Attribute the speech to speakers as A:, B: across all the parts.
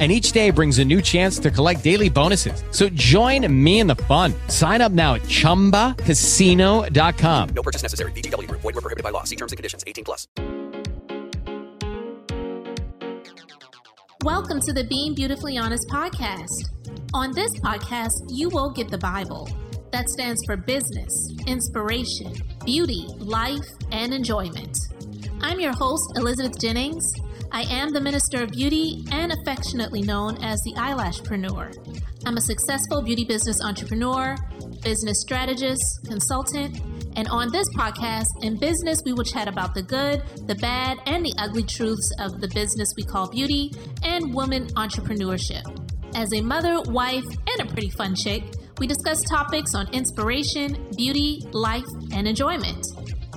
A: and each day brings a new chance to collect daily bonuses. So join me in the fun. Sign up now at ChumbaCasino.com.
B: No purchase necessary. VGW. Void were prohibited by law. See terms and conditions. 18 plus.
C: Welcome to the Being Beautifully Honest podcast. On this podcast, you will get the Bible. That stands for business, inspiration, beauty, life, and enjoyment. I'm your host, Elizabeth Jennings. I am the Minister of Beauty and affectionately known as the Eyelashpreneur. I'm a successful beauty business entrepreneur, business strategist, consultant, and on this podcast, in business, we will chat about the good, the bad, and the ugly truths of the business we call beauty and woman entrepreneurship. As a mother, wife, and a pretty fun chick, we discuss topics on inspiration, beauty, life, and enjoyment.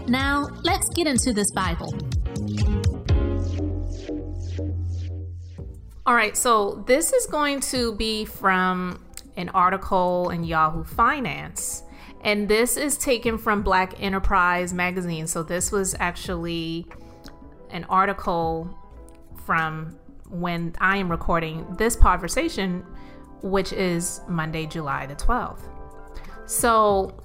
C: Now, let's get into this Bible.
D: All right, so this is going to be from an article in Yahoo Finance. And this is taken from Black Enterprise magazine. So this was actually an article from when I am recording this conversation, which is Monday, July the 12th. So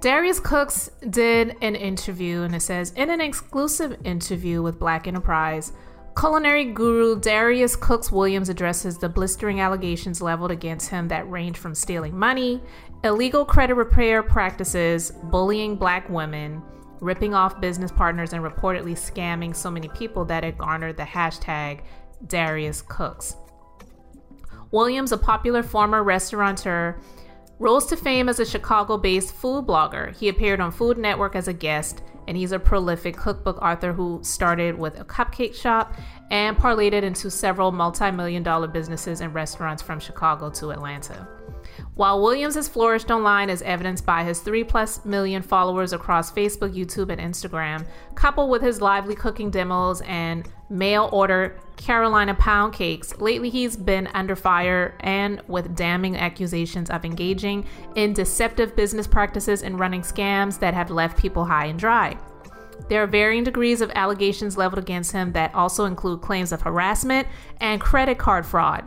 D: Darius Cooks did an interview, and it says in an exclusive interview with Black Enterprise, Culinary guru Darius Cooks Williams addresses the blistering allegations leveled against him that range from stealing money, illegal credit repair practices, bullying black women, ripping off business partners, and reportedly scamming so many people that it garnered the hashtag Darius Cooks. Williams, a popular former restaurateur, rose to fame as a Chicago based food blogger. He appeared on Food Network as a guest and he's a prolific cookbook author who started with a cupcake shop and parlayed it into several multi-million dollar businesses and restaurants from Chicago to Atlanta. While Williams has flourished online as evidenced by his 3 plus million followers across Facebook, YouTube, and Instagram, coupled with his lively cooking demos and mail order Carolina pound cakes, lately he's been under fire and with damning accusations of engaging in deceptive business practices and running scams that have left people high and dry. There are varying degrees of allegations leveled against him that also include claims of harassment and credit card fraud.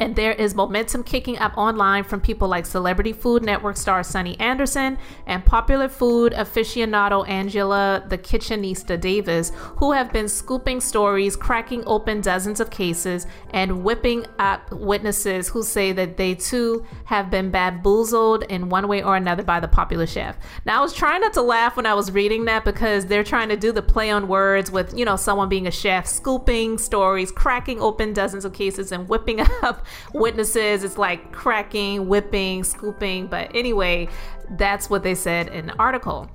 D: And there is momentum kicking up online from people like Celebrity Food Network star Sunny Anderson and popular food aficionado Angela the Kitchenista Davis, who have been scooping stories, cracking open dozens of cases, and whipping up witnesses who say that they too have been bamboozled in one way or another by the popular chef. Now, I was trying not to laugh when I was reading that because they're trying to do the play on words with, you know, someone being a chef, scooping stories, cracking open dozens of cases, and whipping up witnesses. It's like cracking, whipping, scooping. But anyway, that's what they said in the article.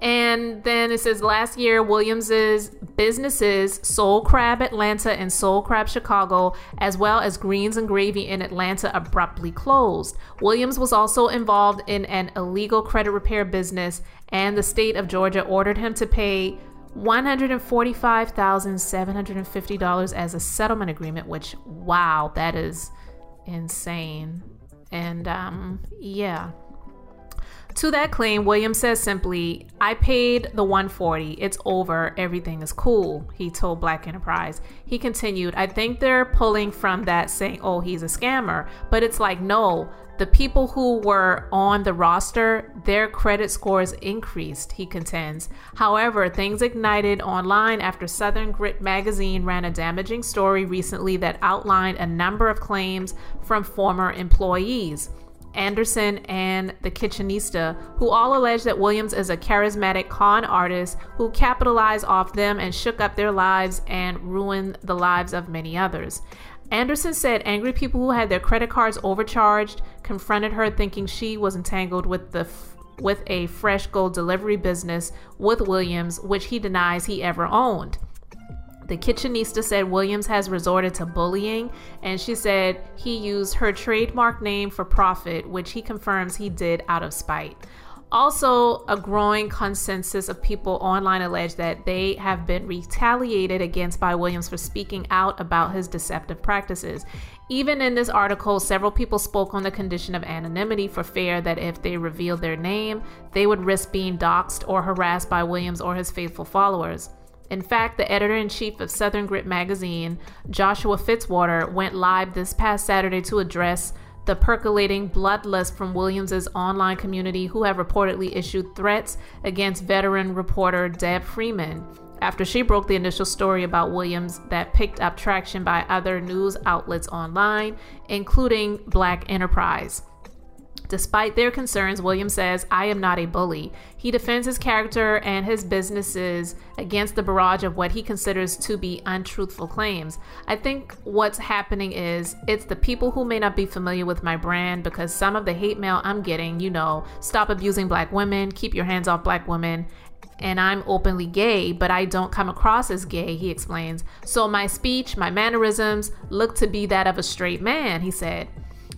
D: And then it says last year, Williams's businesses Soul Crab Atlanta and Soul Crab Chicago, as well as Greens and Gravy in Atlanta, abruptly closed. Williams was also involved in an illegal credit repair business, and the state of Georgia ordered him to pay $145,750 as a settlement agreement, which, wow, that is insane. And um, yeah. To that claim, Williams says simply, I paid the 140. It's over. Everything is cool, he told Black Enterprise. He continued, I think they're pulling from that saying, oh, he's a scammer. But it's like, no, the people who were on the roster, their credit scores increased, he contends. However, things ignited online after Southern Grit magazine ran a damaging story recently that outlined a number of claims from former employees. Anderson and the Kitchenista, who all allege that Williams is a charismatic con artist who capitalized off them and shook up their lives and ruined the lives of many others. Anderson said angry people who had their credit cards overcharged confronted her thinking she was entangled with the f- with a fresh gold delivery business with Williams, which he denies he ever owned. The kitchenista said Williams has resorted to bullying, and she said he used her trademark name for profit, which he confirms he did out of spite. Also, a growing consensus of people online allege that they have been retaliated against by Williams for speaking out about his deceptive practices. Even in this article, several people spoke on the condition of anonymity for fear that if they revealed their name, they would risk being doxxed or harassed by Williams or his faithful followers. In fact, the editor in chief of Southern Grit magazine, Joshua Fitzwater, went live this past Saturday to address the percolating bloodlust from Williams's online community who have reportedly issued threats against veteran reporter Deb Freeman after she broke the initial story about Williams that picked up traction by other news outlets online, including Black Enterprise. Despite their concerns, Williams says, I am not a bully. He defends his character and his businesses against the barrage of what he considers to be untruthful claims. I think what's happening is it's the people who may not be familiar with my brand because some of the hate mail I'm getting, you know, stop abusing black women, keep your hands off black women, and I'm openly gay, but I don't come across as gay, he explains. So my speech, my mannerisms look to be that of a straight man, he said.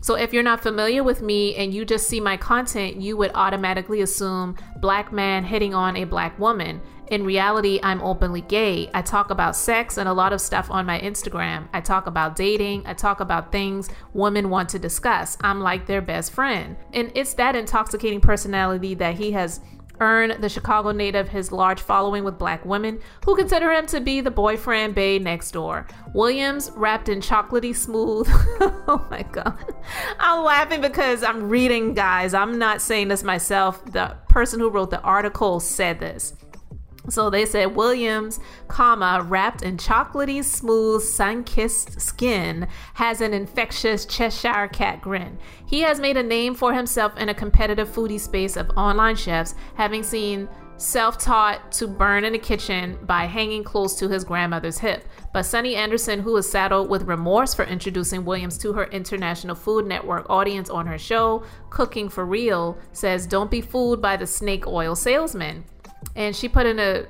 D: So if you're not familiar with me and you just see my content, you would automatically assume black man hitting on a black woman. In reality, I'm openly gay. I talk about sex and a lot of stuff on my Instagram. I talk about dating. I talk about things women want to discuss. I'm like their best friend. And it's that intoxicating personality that he has earn the Chicago native his large following with black women who consider him to be the boyfriend bae next door. Williams, wrapped in chocolatey smooth. oh my God. I'm laughing because I'm reading, guys. I'm not saying this myself. The person who wrote the article said this. So they said Williams, comma, wrapped in chocolatey smooth sun-kissed skin, has an infectious Cheshire cat grin. He has made a name for himself in a competitive foodie space of online chefs, having seen self-taught to burn in the kitchen by hanging close to his grandmother's hip. But Sunny Anderson, who is saddled with remorse for introducing Williams to her International Food Network audience on her show, Cooking for Real, says, Don't be fooled by the snake oil salesman and she put in a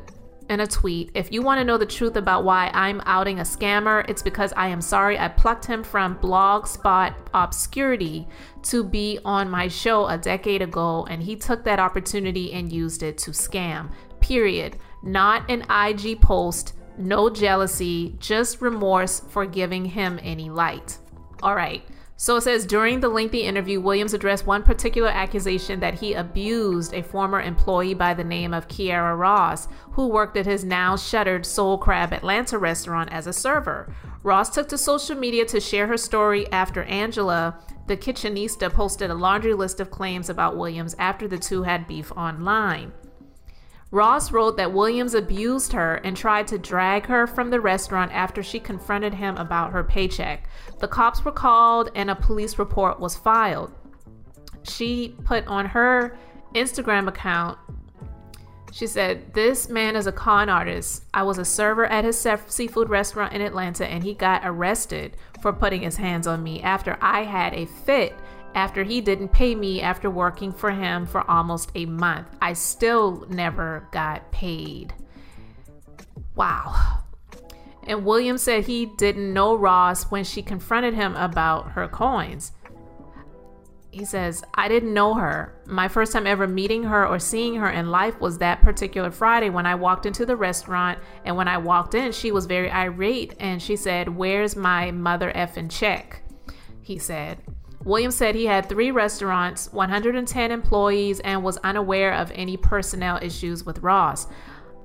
D: in a tweet, if you want to know the truth about why I'm outing a scammer, it's because I am sorry I plucked him from Blogspot obscurity to be on my show a decade ago and he took that opportunity and used it to scam. Period. Not an IG post, no jealousy, just remorse for giving him any light. All right. So it says during the lengthy interview, Williams addressed one particular accusation that he abused a former employee by the name of Kiara Ross, who worked at his now shuttered Soul Crab Atlanta restaurant as a server. Ross took to social media to share her story after Angela, the kitchenista, posted a laundry list of claims about Williams after the two had beef online. Ross wrote that Williams abused her and tried to drag her from the restaurant after she confronted him about her paycheck. The cops were called and a police report was filed. She put on her Instagram account, she said, This man is a con artist. I was a server at his seafood restaurant in Atlanta and he got arrested for putting his hands on me after I had a fit after he didn't pay me after working for him for almost a month. I still never got paid. Wow. And William said he didn't know Ross when she confronted him about her coins. He says, I didn't know her. My first time ever meeting her or seeing her in life was that particular Friday when I walked into the restaurant. And when I walked in, she was very irate and she said, Where's my mother effing check? He said, Williams said he had three restaurants, 110 employees, and was unaware of any personnel issues with Ross.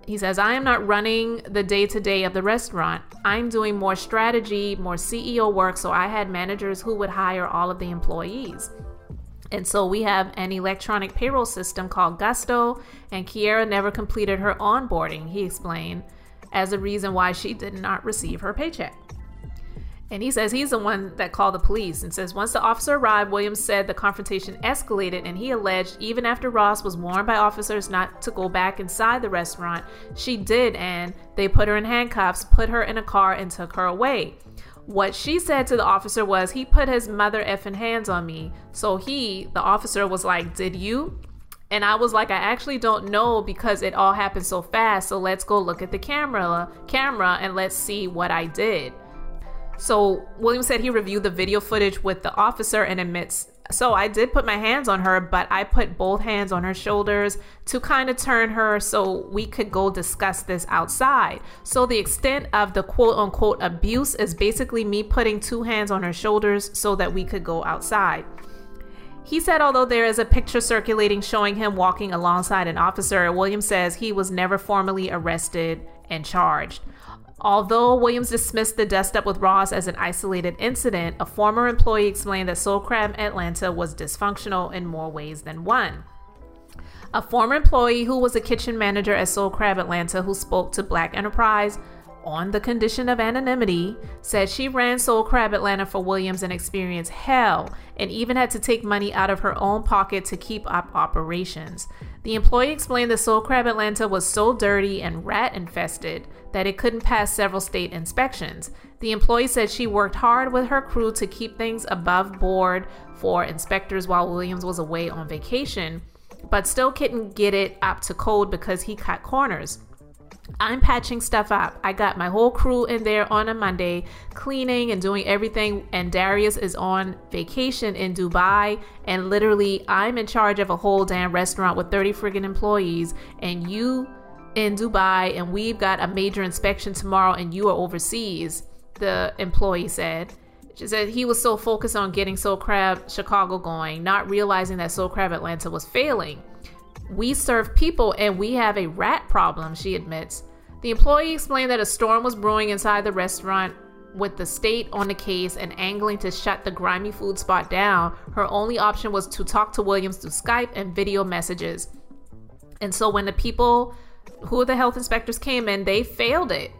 D: He says, I am not running the day to day of the restaurant. I'm doing more strategy, more CEO work, so I had managers who would hire all of the employees. And so we have an electronic payroll system called Gusto, and Kiara never completed her onboarding, he explained, as a reason why she did not receive her paycheck. And he says he's the one that called the police and says once the officer arrived, Williams said the confrontation escalated and he alleged even after Ross was warned by officers not to go back inside the restaurant, she did and they put her in handcuffs, put her in a car, and took her away. What she said to the officer was, he put his mother effing hands on me. So he, the officer, was like, Did you? And I was like, I actually don't know because it all happened so fast. So let's go look at the camera camera and let's see what I did. So Williams said he reviewed the video footage with the officer and admits So I did put my hands on her, but I put both hands on her shoulders to kind of turn her so we could go discuss this outside. So the extent of the quote unquote abuse is basically me putting two hands on her shoulders so that we could go outside. He said, although there is a picture circulating showing him walking alongside an officer, Williams says he was never formally arrested and charged. Although Williams dismissed the dust up with Ross as an isolated incident, a former employee explained that Soul Crab Atlanta was dysfunctional in more ways than one. A former employee who was a kitchen manager at Soul Crab Atlanta who spoke to Black Enterprise on the condition of anonymity, said she ran Soul Crab Atlanta for Williams and experienced hell and even had to take money out of her own pocket to keep up operations. The employee explained that Soul Crab Atlanta was so dirty and rat infested that it couldn't pass several state inspections. The employee said she worked hard with her crew to keep things above board for inspectors while Williams was away on vacation, but still couldn't get it up to code because he cut corners. I'm patching stuff up. I got my whole crew in there on a Monday, cleaning and doing everything. And Darius is on vacation in Dubai. And literally, I'm in charge of a whole damn restaurant with 30 friggin' employees. And you in Dubai, and we've got a major inspection tomorrow, and you are overseas, the employee said. She said he was so focused on getting Soul Crab Chicago going, not realizing that Soul Crab Atlanta was failing. We serve people and we have a rat problem, she admits. The employee explained that a storm was brewing inside the restaurant with the state on the case and angling to shut the grimy food spot down. Her only option was to talk to Williams through Skype and video messages. And so when the people who the health inspectors came in, they failed it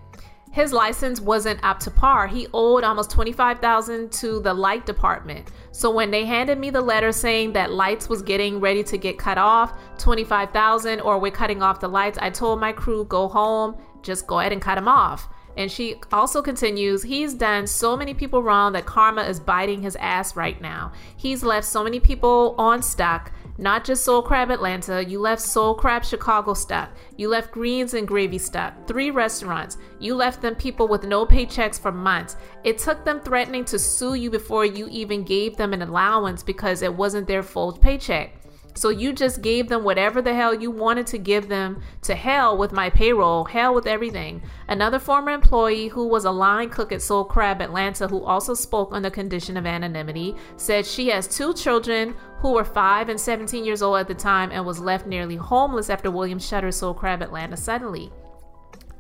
D: his license wasn't up to par. He owed almost 25,000 to the light department. So when they handed me the letter saying that lights was getting ready to get cut off, 25,000 or we're cutting off the lights, I told my crew go home, just go ahead and cut them off. And she also continues, he's done so many people wrong that karma is biting his ass right now. He's left so many people on stuck not just Soul Crab Atlanta, you left Soul Crab Chicago stuck. You left Greens and Gravy stuck. Three restaurants. You left them people with no paychecks for months. It took them threatening to sue you before you even gave them an allowance because it wasn't their full paycheck. So you just gave them whatever the hell you wanted to give them to hell with my payroll, hell with everything. Another former employee who was a line cook at Soul Crab Atlanta, who also spoke on the condition of anonymity, said she has two children who were 5 and 17 years old at the time and was left nearly homeless after William Shutter Soul Crab Atlanta suddenly.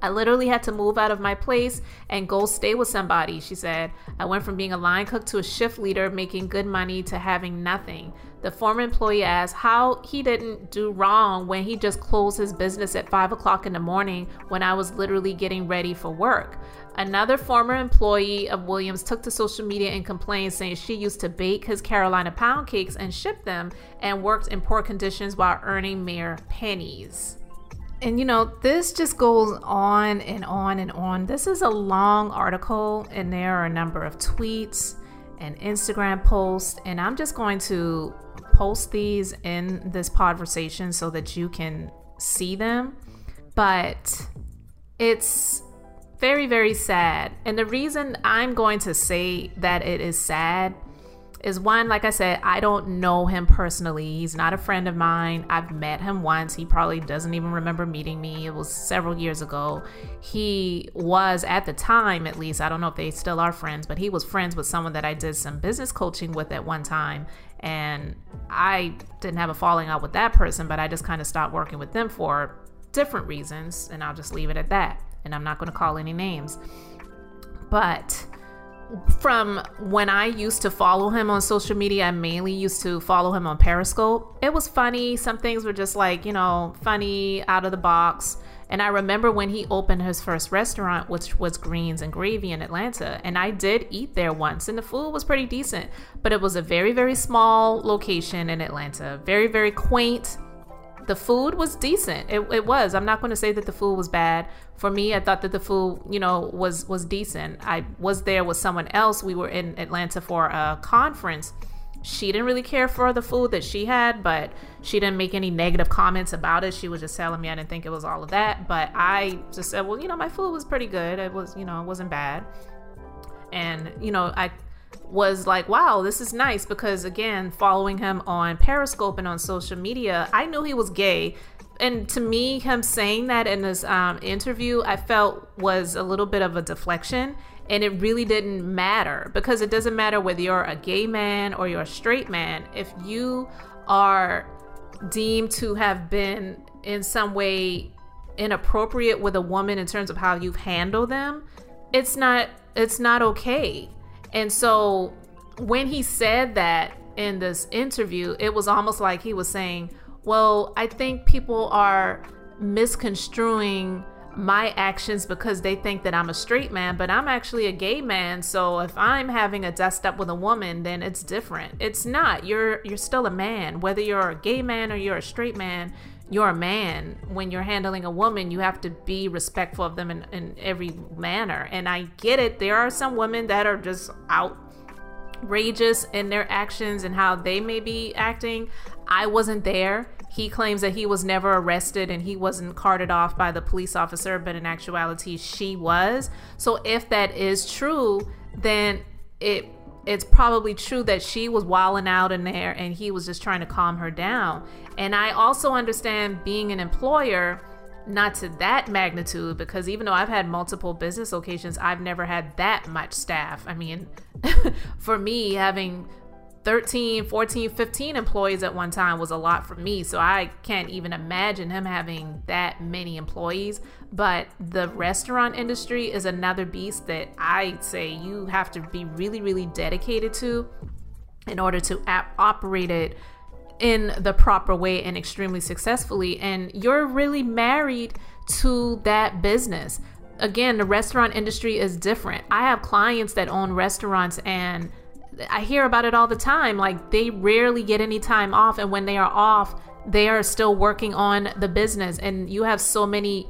D: I literally had to move out of my place and go stay with somebody, she said. I went from being a line cook to a shift leader, making good money, to having nothing. The former employee asked how he didn't do wrong when he just closed his business at 5 o'clock in the morning when I was literally getting ready for work. Another former employee of Williams took to social media and complained, saying she used to bake his Carolina pound cakes and ship them and worked in poor conditions while earning mere pennies. And you know, this just goes on and on and on. This is a long article, and there are a number of tweets and Instagram posts, and I'm just going to post these in this conversation so that you can see them. But it's very, very sad. And the reason I'm going to say that it is sad is one, like I said, I don't know him personally. He's not a friend of mine. I've met him once. He probably doesn't even remember meeting me. It was several years ago. He was, at the time at least, I don't know if they still are friends, but he was friends with someone that I did some business coaching with at one time. And I didn't have a falling out with that person, but I just kind of stopped working with them for different reasons. And I'll just leave it at that. And I'm not going to call any names. But from when I used to follow him on social media, I mainly used to follow him on Periscope. It was funny. Some things were just like, you know, funny, out of the box. And I remember when he opened his first restaurant, which was Greens and Gravy in Atlanta. And I did eat there once, and the food was pretty decent. But it was a very, very small location in Atlanta. Very, very quaint the food was decent. It, it was. I'm not going to say that the food was bad. For me, I thought that the food, you know, was was decent. I was there with someone else. We were in Atlanta for a conference. She didn't really care for the food that she had, but she didn't make any negative comments about it. She was just telling me I didn't think it was all of that. But I just said, well, you know, my food was pretty good. It was, you know, it wasn't bad. And, you know, I was like, wow, this is nice because again, following him on Periscope and on social media, I knew he was gay. And to me, him saying that in this um, interview, I felt was a little bit of a deflection. And it really didn't matter because it doesn't matter whether you're a gay man or you're a straight man. If you are deemed to have been in some way inappropriate with a woman in terms of how you've handled them, it's not it's not okay. And so when he said that in this interview, it was almost like he was saying, Well, I think people are misconstruing my actions because they think that I'm a straight man, but I'm actually a gay man. So if I'm having a dust up with a woman, then it's different. It's not. You're you're still a man. Whether you're a gay man or you're a straight man, you're a man. When you're handling a woman, you have to be respectful of them in, in every manner. And I get it. There are some women that are just outrageous in their actions and how they may be acting. I wasn't there. He claims that he was never arrested and he wasn't carted off by the police officer, but in actuality, she was. So if that is true, then it it's probably true that she was wilding out in there and he was just trying to calm her down. And I also understand being an employer, not to that magnitude, because even though I've had multiple business locations, I've never had that much staff. I mean, for me, having 13, 14, 15 employees at one time was a lot for me. So I can't even imagine him having that many employees. But the restaurant industry is another beast that I say you have to be really, really dedicated to in order to ap- operate it in the proper way and extremely successfully. And you're really married to that business. Again, the restaurant industry is different. I have clients that own restaurants and I hear about it all the time. Like they rarely get any time off, and when they are off, they are still working on the business. And you have so many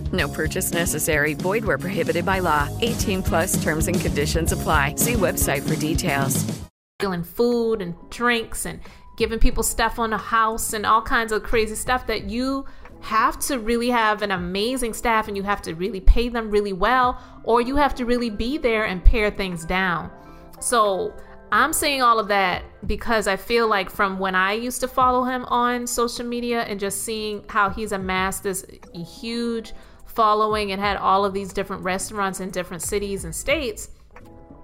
E: No purchase necessary. Void where prohibited by law. 18 plus terms and conditions apply. See website for details.
D: stealing food and drinks and giving people stuff on the house and all kinds of crazy stuff that you have to really have an amazing staff and you have to really pay them really well or you have to really be there and pare things down. So I'm saying all of that because I feel like from when I used to follow him on social media and just seeing how he's amassed this huge following and had all of these different restaurants in different cities and states,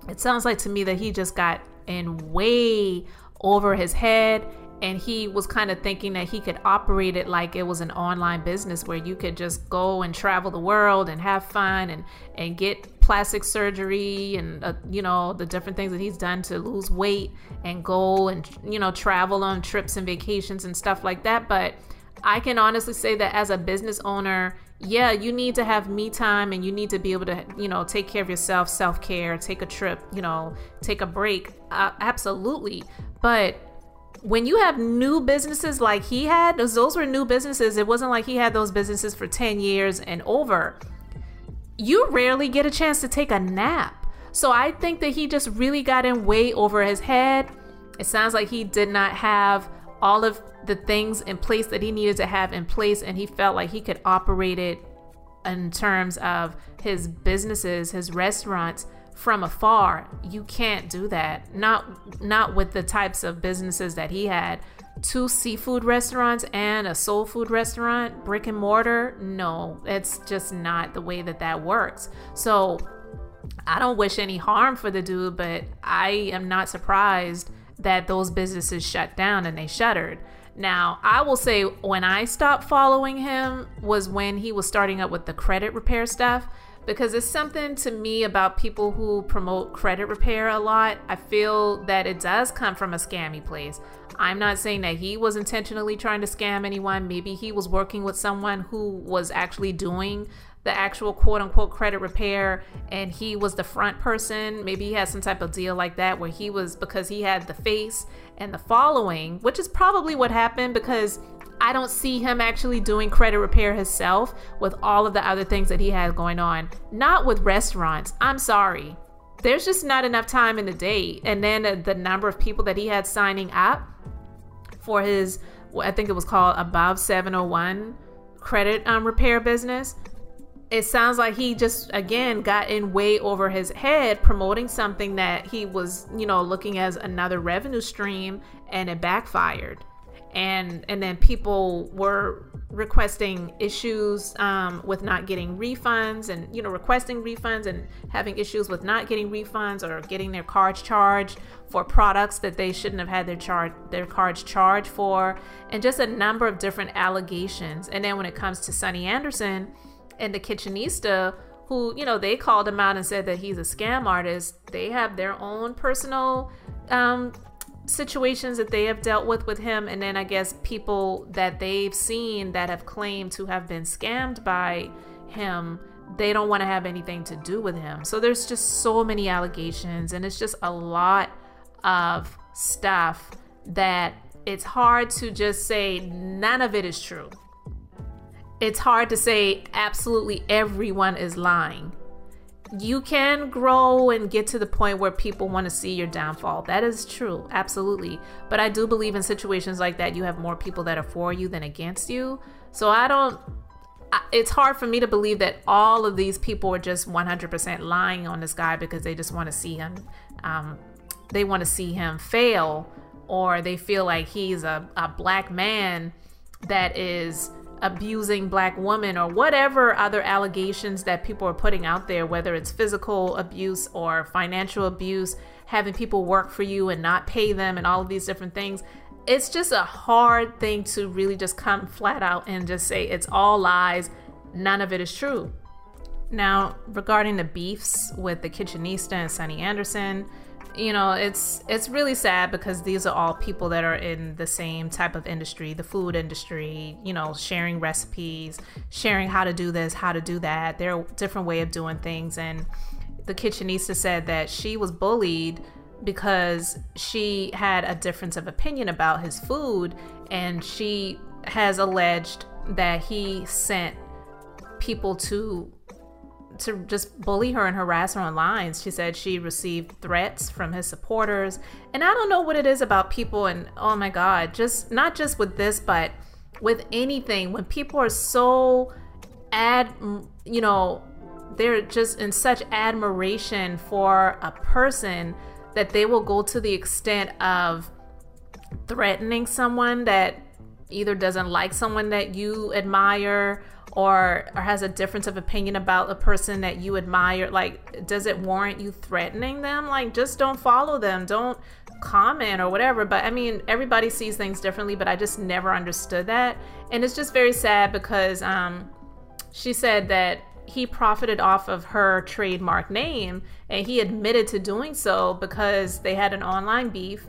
D: it sounds like to me that he just got in way over his head and he was kind of thinking that he could operate it like it was an online business where you could just go and travel the world and have fun and and get plastic surgery and uh, you know the different things that he's done to lose weight and go and you know travel on trips and vacations and stuff like that. But I can honestly say that as a business owner, yeah, you need to have me time and you need to be able to, you know, take care of yourself, self care, take a trip, you know, take a break. Uh, absolutely. But when you have new businesses like he had, those, those were new businesses. It wasn't like he had those businesses for 10 years and over. You rarely get a chance to take a nap. So I think that he just really got in way over his head. It sounds like he did not have all of the things in place that he needed to have in place and he felt like he could operate it in terms of his businesses, his restaurants from afar. You can't do that. Not not with the types of businesses that he had. Two seafood restaurants and a soul food restaurant, brick and mortar. No, it's just not the way that that works. So I don't wish any harm for the dude, but I am not surprised that those businesses shut down and they shuttered. Now, I will say when I stopped following him was when he was starting up with the credit repair stuff because it's something to me about people who promote credit repair a lot. I feel that it does come from a scammy place. I'm not saying that he was intentionally trying to scam anyone. Maybe he was working with someone who was actually doing the actual quote unquote credit repair and he was the front person. Maybe he had some type of deal like that where he was because he had the face and the following, which is probably what happened because I don't see him actually doing credit repair himself with all of the other things that he has going on. Not with restaurants. I'm sorry. There's just not enough time in the day. And then uh, the number of people that he had signing up for his, I think it was called Above 701 credit um, repair business. It sounds like he just again got in way over his head promoting something that he was, you know, looking as another revenue stream and it backfired. And and then people were requesting issues um, with not getting refunds and you know requesting refunds and having issues with not getting refunds or getting their cards charged for products that they shouldn't have had their charge their cards charged for and just a number of different allegations. And then when it comes to Sunny Anderson and the kitchenista who you know they called him out and said that he's a scam artist. They have their own personal um, situations that they have dealt with with him. And then i guess people that they've seen that have claimed to have been scammed by him they don't want to have anything to do with him. So there's just so many allegations and it's just a lot of stuff that it's hard to just say none of it is true it's hard to say absolutely everyone is lying you can grow and get to the point where people want to see your downfall. That is true, absolutely. But I do believe in situations like that, you have more people that are for you than against you. So I don't, it's hard for me to believe that all of these people are just 100% lying on this guy because they just want to see him, um, they want to see him fail, or they feel like he's a, a black man that is abusing black women or whatever other allegations that people are putting out there, whether it's physical abuse or financial abuse, having people work for you and not pay them, and all of these different things. It's just a hard thing to really just come flat out and just say it's all lies, none of it is true. Now, regarding the beefs with the kitchenista and Sunny Anderson, you know it's it's really sad because these are all people that are in the same type of industry the food industry you know sharing recipes sharing how to do this how to do that. They're a different way of doing things. And the kitchenista said that she was bullied because she had a difference of opinion about his food. And she has alleged that he sent people to to just bully her and harass her online. She said she received threats from his supporters. And I don't know what it is about people and oh my god, just not just with this but with anything when people are so ad you know, they're just in such admiration for a person that they will go to the extent of threatening someone that either doesn't like someone that you admire or, or has a difference of opinion about a person that you admire like does it warrant you threatening them? Like just don't follow them. Don't comment or whatever. But i mean everybody sees things differently but i just never understood that. And it's just very sad because um she said that he profited off of her trademark name and he admitted to doing so because they had an online beef.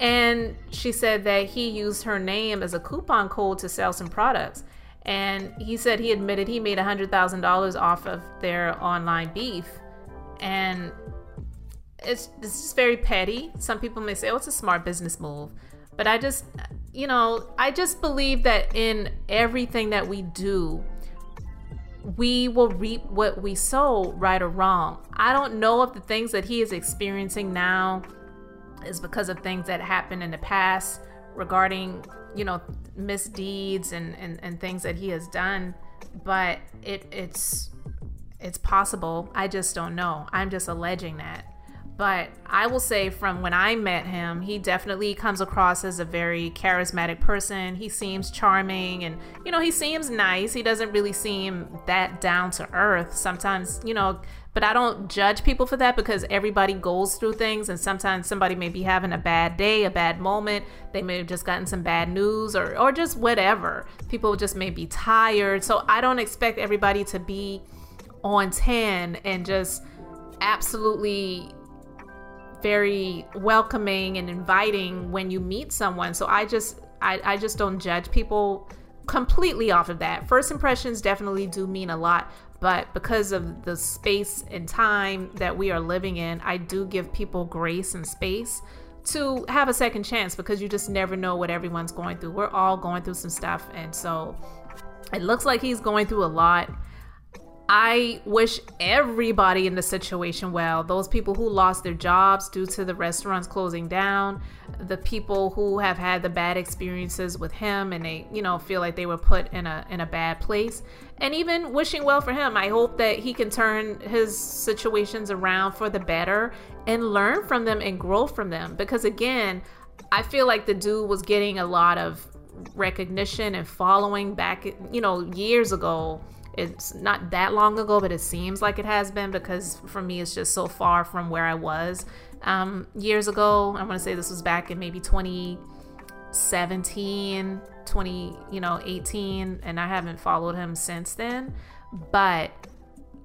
D: And she said that he used her name as a coupon code to sell some products and he said he admitted he made $100,000 off of their online beef. And it's, it's just very petty. Some people may say, oh, it's a smart business move. But I just, you know, I just believe that in everything that we do, we will reap what we sow, right or wrong. I don't know if the things that he is experiencing now is because of things that happened in the past regarding you know misdeeds and, and and things that he has done but it it's it's possible i just don't know i'm just alleging that but I will say from when I met him, he definitely comes across as a very charismatic person. He seems charming and, you know, he seems nice. He doesn't really seem that down to earth. Sometimes, you know, but I don't judge people for that because everybody goes through things and sometimes somebody may be having a bad day, a bad moment. They may have just gotten some bad news or or just whatever. People just may be tired. So I don't expect everybody to be on 10 and just absolutely very welcoming and inviting when you meet someone. So I just I, I just don't judge people completely off of that. First impressions definitely do mean a lot, but because of the space and time that we are living in, I do give people grace and space to have a second chance because you just never know what everyone's going through. We're all going through some stuff, and so it looks like he's going through a lot. I wish everybody in the situation well. Those people who lost their jobs due to the restaurants closing down, the people who have had the bad experiences with him and they, you know, feel like they were put in a in a bad place. And even wishing well for him. I hope that he can turn his situations around for the better and learn from them and grow from them because again, I feel like the dude was getting a lot of recognition and following back, you know, years ago it's not that long ago, but it seems like it has been because for me, it's just so far from where I was um, years ago. I want to say this was back in maybe 2017, 20, you know, 18, and I haven't followed him since then. But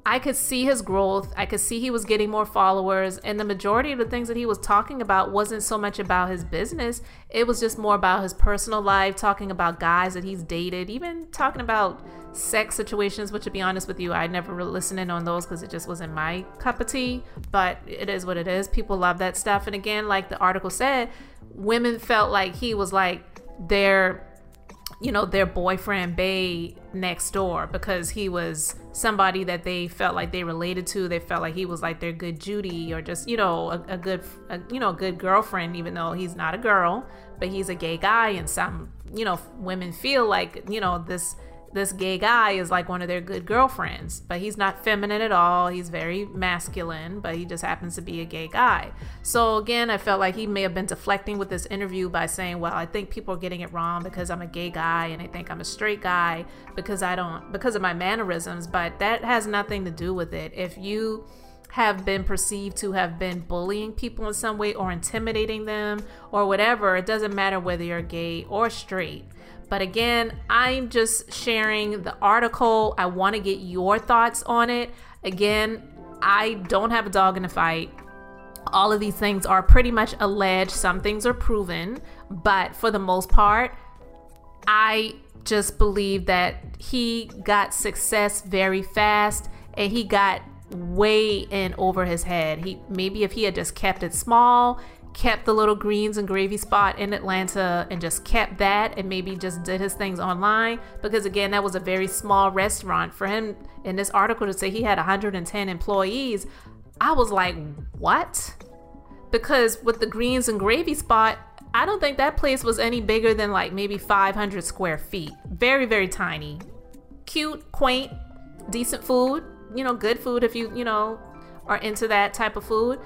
D: I could see his growth. I could see he was getting more followers. And the majority of the things that he was talking about wasn't so much about his business, it was just more about his personal life, talking about guys that he's dated, even talking about sex situations, which to be honest with you, I never really listened in on those because it just wasn't my cup of tea. But it is what it is. People love that stuff. And again, like the article said, women felt like he was like their you know, their boyfriend bae next door because he was somebody that they felt like they related to. They felt like he was like their good Judy or just, you know, a, a good, a, you know, a good girlfriend, even though he's not a girl, but he's a gay guy. And some, you know, women feel like, you know, this this gay guy is like one of their good girlfriends, but he's not feminine at all. He's very masculine, but he just happens to be a gay guy. So again, I felt like he may have been deflecting with this interview by saying, "Well, I think people are getting it wrong because I'm a gay guy and they think I'm a straight guy because I don't because of my mannerisms." But that has nothing to do with it. If you have been perceived to have been bullying people in some way or intimidating them or whatever, it doesn't matter whether you're gay or straight but again, I'm just sharing the article. I want to get your thoughts on it. Again, I don't have a dog in the fight. All of these things are pretty much alleged, some things are proven, but for the most part, I just believe that he got success very fast and he got way in over his head. He maybe if he had just kept it small kept the little greens and gravy spot in Atlanta and just kept that and maybe just did his things online because again that was a very small restaurant. For him in this article to say he had 110 employees I was like what? Because with the greens and gravy spot I don't think that place was any bigger than like maybe 500 square feet. Very very tiny. Cute quaint decent food you know good food if you you know are into that type of food.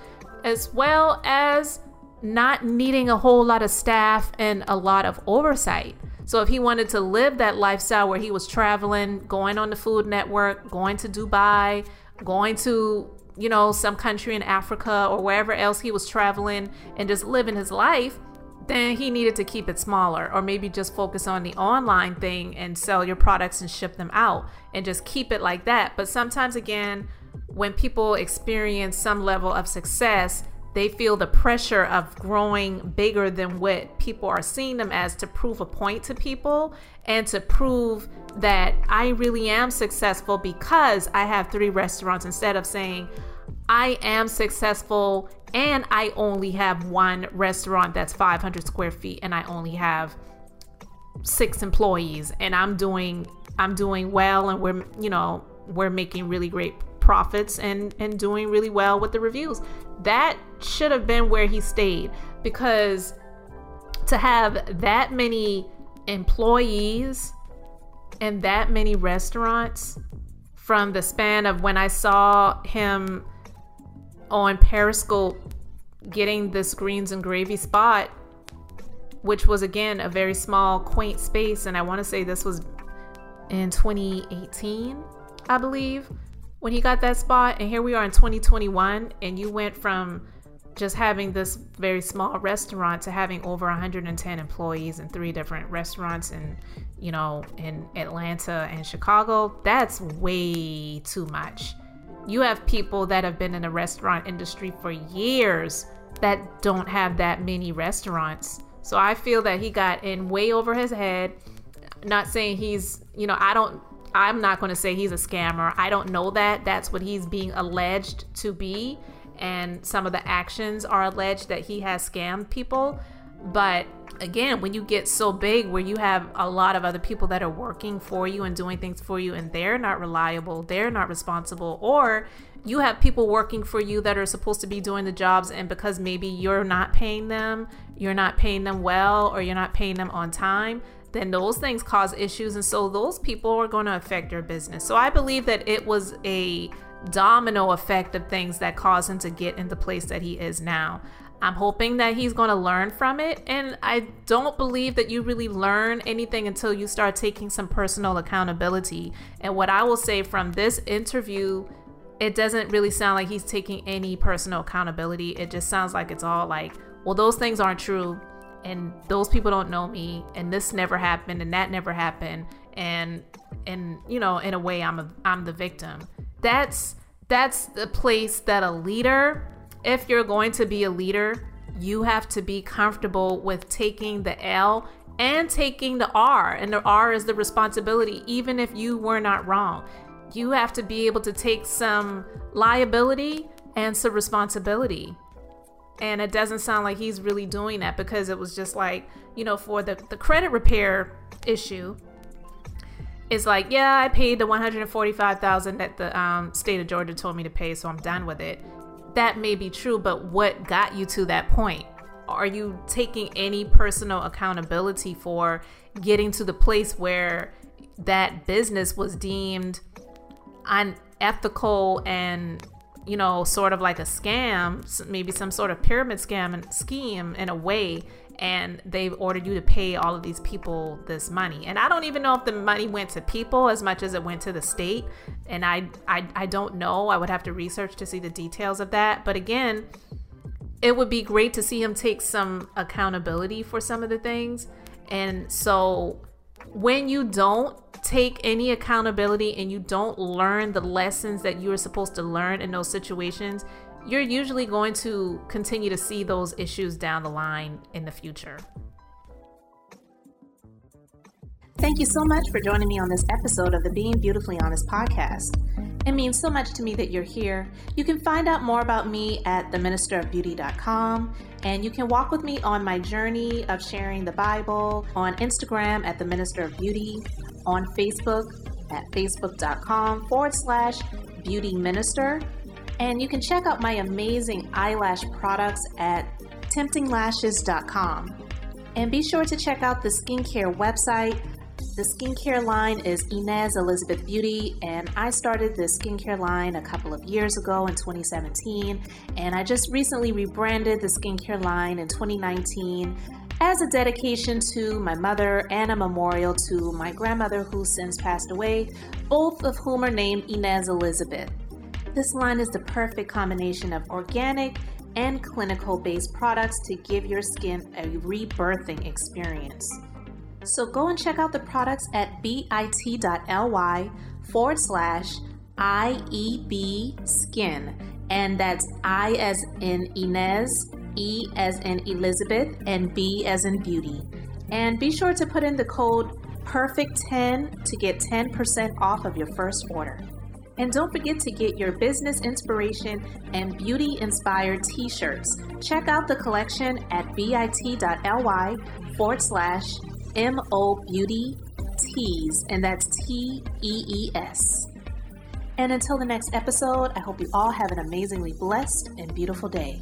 D: As well as not needing a whole lot of staff and a lot of oversight. So if he wanted to live that lifestyle where he was traveling, going on the Food Network, going to Dubai, going to, you know, some country in Africa or wherever else he was traveling and just living his life, then he needed to keep it smaller or maybe just focus on the online thing and sell your products and ship them out and just keep it like that. But sometimes again, when people experience some level of success, they feel the pressure of growing bigger than what people are seeing them as to prove a point to people and to prove that I really am successful because I have three restaurants instead of saying I am successful and I only have one restaurant that's 500 square feet and I only have six employees and I'm doing I'm doing well and we're you know we're making really great profits and and doing really well with the reviews. That should have been where he stayed because to have that many employees and that many restaurants from the span of when I saw him on Periscope getting this greens and gravy spot, which was again a very small, quaint space. And I want to say this was in 2018, I believe, when he got that spot. And here we are in 2021, and you went from just having this very small restaurant to having over 110 employees in three different restaurants in you know in Atlanta and Chicago that's way too much you have people that have been in the restaurant industry for years that don't have that many restaurants so I feel that he got in way over his head not saying he's you know I don't I'm not going to say he's a scammer. I don't know that. That's what he's being alleged to be. And some of the actions are alleged that he has scammed people. But again, when you get so big where you have a lot of other people that are working for you and doing things for you and they're not reliable, they're not responsible, or you have people working for you that are supposed to be doing the jobs and because maybe you're not paying them, you're not paying them well, or you're not paying them on time, then those things cause issues. And so those people are going to affect your business. So I believe that it was a domino effect of things that caused him to get in the place that he is now. I'm hoping that he's going to learn from it. And I don't believe that you really learn anything until you start taking some personal accountability. And what I will say from this interview, it doesn't really sound like he's taking any personal accountability. It just sounds like it's all like, well, those things aren't true. And those people don't know me. And this never happened. And that never happened. And, and, you know, in a way, I'm a, I'm the victim that's that's the place that a leader if you're going to be a leader you have to be comfortable with taking the L and taking the R and the R is the responsibility even if you were not wrong you have to be able to take some liability and some responsibility and it doesn't sound like he's really doing that because it was just like you know for the, the credit repair issue it's like, yeah, I paid the 145,000 that the um, state of Georgia told me to pay, so I'm done with it. That may be true, but what got you to that point? Are you taking any personal accountability for getting to the place where that business was deemed unethical and you know, sort of like a scam, maybe some sort of pyramid scam and scheme in a way, and they've ordered you to pay all of these people this money. And I don't even know if the money went to people as much as it went to the state. And I, I, I don't know. I would have to research to see the details of that. But again, it would be great to see him take some accountability for some of the things. And so when you don't take any accountability and you don't learn the lessons that you are supposed to learn in those situations, you're usually going to continue to see those issues down the line in the future.
C: Thank you so much for joining me on this episode of the Being Beautifully Honest podcast. It means so much to me that you're here. You can find out more about me at theministerofbeauty.com and you can walk with me on my journey of sharing the Bible on Instagram at the Minister of Beauty, on Facebook at facebook.com forward slash beauty minister. And you can check out my amazing eyelash products at temptinglashes.com. And be sure to check out the skincare website. The skincare line is Inez Elizabeth Beauty, and I started the skincare line a couple of years ago in 2017. And I just recently rebranded the skincare line in 2019 as a dedication to my mother and a memorial to my grandmother who since passed away, both of whom are named Inez Elizabeth. This line is the perfect combination of organic and clinical based products to give your skin a rebirthing experience. So go and check out the products at bit.ly forward slash IEB skin. And that's I as in Inez, E as in Elizabeth, and B as in beauty. And be sure to put in the code PERFECT10 to get 10% off of your first order. And don't forget to get your business inspiration and beauty inspired t shirts. Check out the collection at bit.ly forward slash MO Beauty Tees, and that's T E E S. And until the next episode, I hope you all have an amazingly blessed and beautiful day.